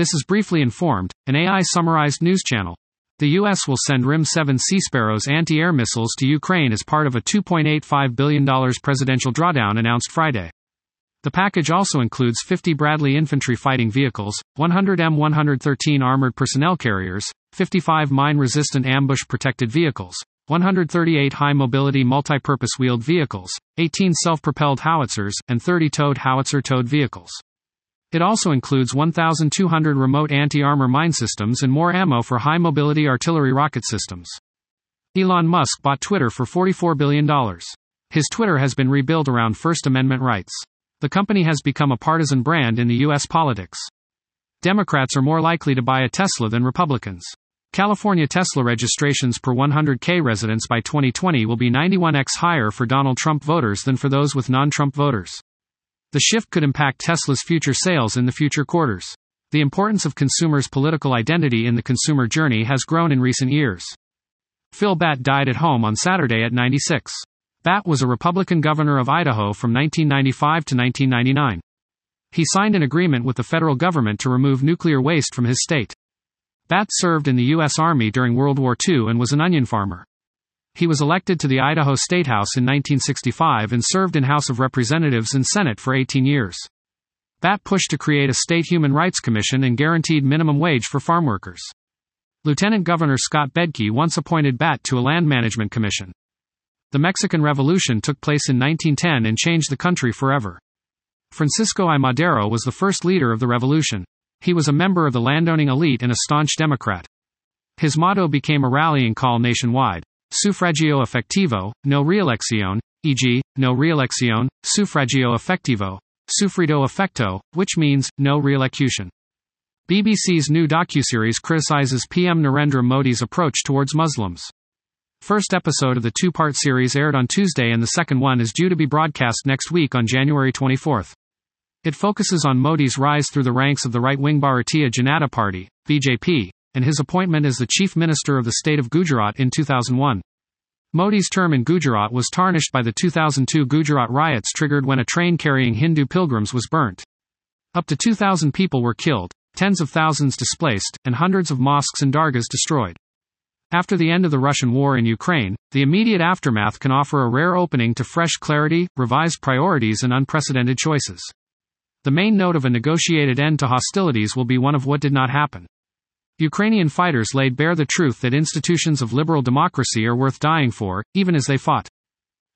This is briefly informed, an AI summarized news channel. The U.S. will send RIM 7 Sea Sparrows anti air missiles to Ukraine as part of a $2.85 billion presidential drawdown announced Friday. The package also includes 50 Bradley infantry fighting vehicles, 100 M 113 armored personnel carriers, 55 mine resistant ambush protected vehicles, 138 high mobility multi purpose wheeled vehicles, 18 self propelled howitzers, and 30 towed howitzer towed vehicles. It also includes 1,200 remote anti armor mine systems and more ammo for high mobility artillery rocket systems. Elon Musk bought Twitter for $44 billion. His Twitter has been rebuilt around First Amendment rights. The company has become a partisan brand in the U.S. politics. Democrats are more likely to buy a Tesla than Republicans. California Tesla registrations per 100K residents by 2020 will be 91x higher for Donald Trump voters than for those with non Trump voters. The shift could impact Tesla's future sales in the future quarters. The importance of consumers' political identity in the consumer journey has grown in recent years. Phil Batt died at home on Saturday at 96. Batt was a Republican governor of Idaho from 1995 to 1999. He signed an agreement with the federal government to remove nuclear waste from his state. Batt served in the U.S. Army during World War II and was an onion farmer. He was elected to the Idaho State House in 1965 and served in House of Representatives and Senate for 18 years. Batt pushed to create a state human rights commission and guaranteed minimum wage for farm workers. Lieutenant Governor Scott Bedke once appointed Batt to a land management commission. The Mexican Revolution took place in 1910 and changed the country forever. Francisco I. Madero was the first leader of the revolution. He was a member of the landowning elite and a staunch Democrat. His motto became a rallying call nationwide. Sufragio efectivo, no reelección, e.g., no reelección, sufragio efectivo, sufrido efecto, which means, no reelección. BBC's new docuseries criticizes PM Narendra Modi's approach towards Muslims. First episode of the two part series aired on Tuesday, and the second one is due to be broadcast next week on January 24th. It focuses on Modi's rise through the ranks of the right wing Bharatiya Janata Party, BJP, and his appointment as the chief minister of the state of Gujarat in 2001. Modi's term in Gujarat was tarnished by the 2002 Gujarat riots triggered when a train carrying Hindu pilgrims was burnt. Up to 2,000 people were killed, tens of thousands displaced, and hundreds of mosques and dargahs destroyed. After the end of the Russian war in Ukraine, the immediate aftermath can offer a rare opening to fresh clarity, revised priorities, and unprecedented choices. The main note of a negotiated end to hostilities will be one of what did not happen. Ukrainian fighters laid bare the truth that institutions of liberal democracy are worth dying for, even as they fought.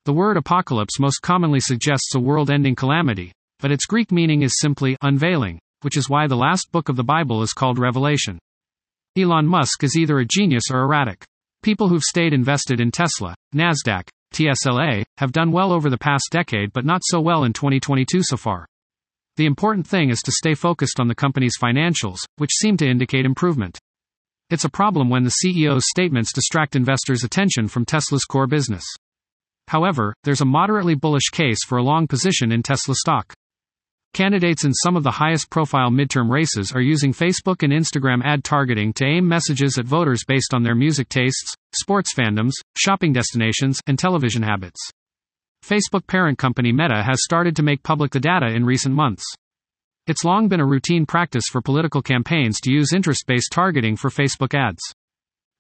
The word apocalypse most commonly suggests a world ending calamity, but its Greek meaning is simply unveiling, which is why the last book of the Bible is called Revelation. Elon Musk is either a genius or erratic. People who've stayed invested in Tesla, NASDAQ, TSLA, have done well over the past decade but not so well in 2022 so far. The important thing is to stay focused on the company's financials, which seem to indicate improvement. It's a problem when the CEO's statements distract investors' attention from Tesla's core business. However, there's a moderately bullish case for a long position in Tesla stock. Candidates in some of the highest profile midterm races are using Facebook and Instagram ad targeting to aim messages at voters based on their music tastes, sports fandoms, shopping destinations, and television habits. Facebook parent company Meta has started to make public the data in recent months. It's long been a routine practice for political campaigns to use interest based targeting for Facebook ads.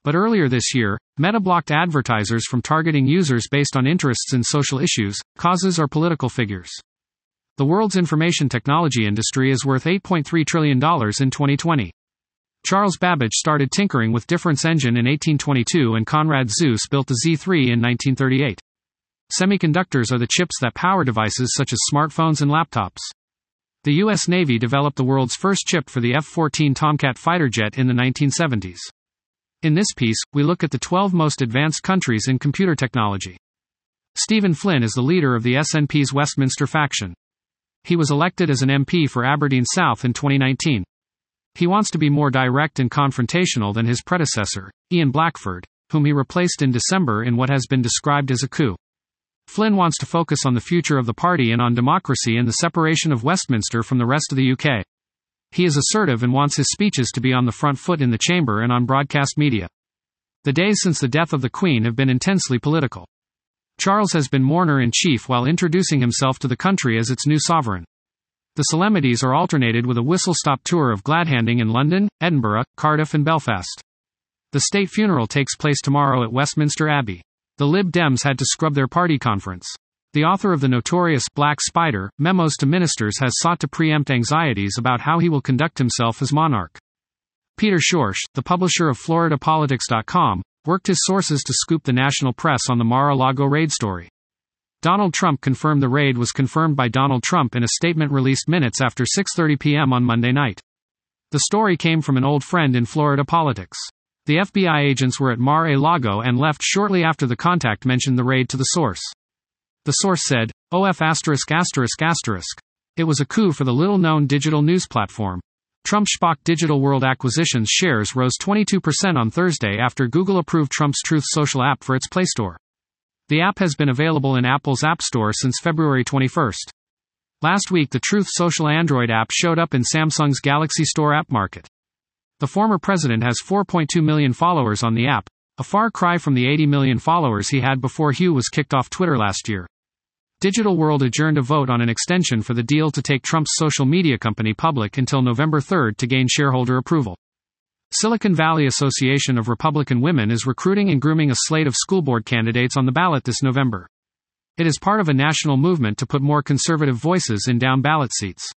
But earlier this year, Meta blocked advertisers from targeting users based on interests in social issues, causes, or political figures. The world's information technology industry is worth $8.3 trillion in 2020. Charles Babbage started tinkering with Difference Engine in 1822 and Konrad Zuse built the Z3 in 1938. Semiconductors are the chips that power devices such as smartphones and laptops. The U.S. Navy developed the world's first chip for the F 14 Tomcat fighter jet in the 1970s. In this piece, we look at the 12 most advanced countries in computer technology. Stephen Flynn is the leader of the SNP's Westminster faction. He was elected as an MP for Aberdeen South in 2019. He wants to be more direct and confrontational than his predecessor, Ian Blackford, whom he replaced in December in what has been described as a coup. Flynn wants to focus on the future of the party and on democracy and the separation of Westminster from the rest of the UK. He is assertive and wants his speeches to be on the front foot in the chamber and on broadcast media. The days since the death of the Queen have been intensely political. Charles has been mourner in chief while introducing himself to the country as its new sovereign. The solemnities are alternated with a whistle stop tour of Gladhanding in London, Edinburgh, Cardiff, and Belfast. The state funeral takes place tomorrow at Westminster Abbey. The Lib Dems had to scrub their party conference. The author of the notorious Black Spider Memos to Ministers has sought to preempt anxieties about how he will conduct himself as monarch. Peter Schorsch, the publisher of FloridaPolitics.com, worked his sources to scoop the national press on the Mar-a-Lago raid story. Donald Trump confirmed the raid was confirmed by Donald Trump in a statement released minutes after 6:30 p.m. on Monday night. The story came from an old friend in Florida politics. The FBI agents were at Mar-a-Lago and left shortly after the contact mentioned the raid to the source. The source said, OF asterisk asterisk asterisk. It was a coup for the little-known digital news platform. Trump SPAC Digital World Acquisitions shares rose 22% on Thursday after Google approved Trump's Truth Social app for its Play Store. The app has been available in Apple's App Store since February 21. Last week, the Truth Social Android app showed up in Samsung's Galaxy Store app market. The former president has 4.2 million followers on the app, a far cry from the 80 million followers he had before Hugh was kicked off Twitter last year. Digital World adjourned a vote on an extension for the deal to take Trump's social media company public until November 3 to gain shareholder approval. Silicon Valley Association of Republican Women is recruiting and grooming a slate of school board candidates on the ballot this November. It is part of a national movement to put more conservative voices in down ballot seats.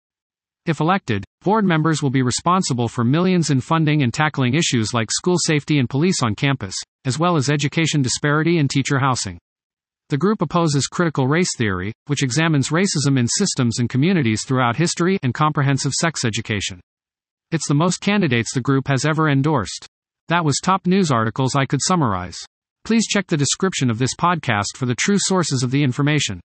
If elected, board members will be responsible for millions in funding and tackling issues like school safety and police on campus, as well as education disparity and teacher housing. The group opposes critical race theory, which examines racism in systems and communities throughout history and comprehensive sex education. It's the most candidates the group has ever endorsed. That was top news articles I could summarize. Please check the description of this podcast for the true sources of the information.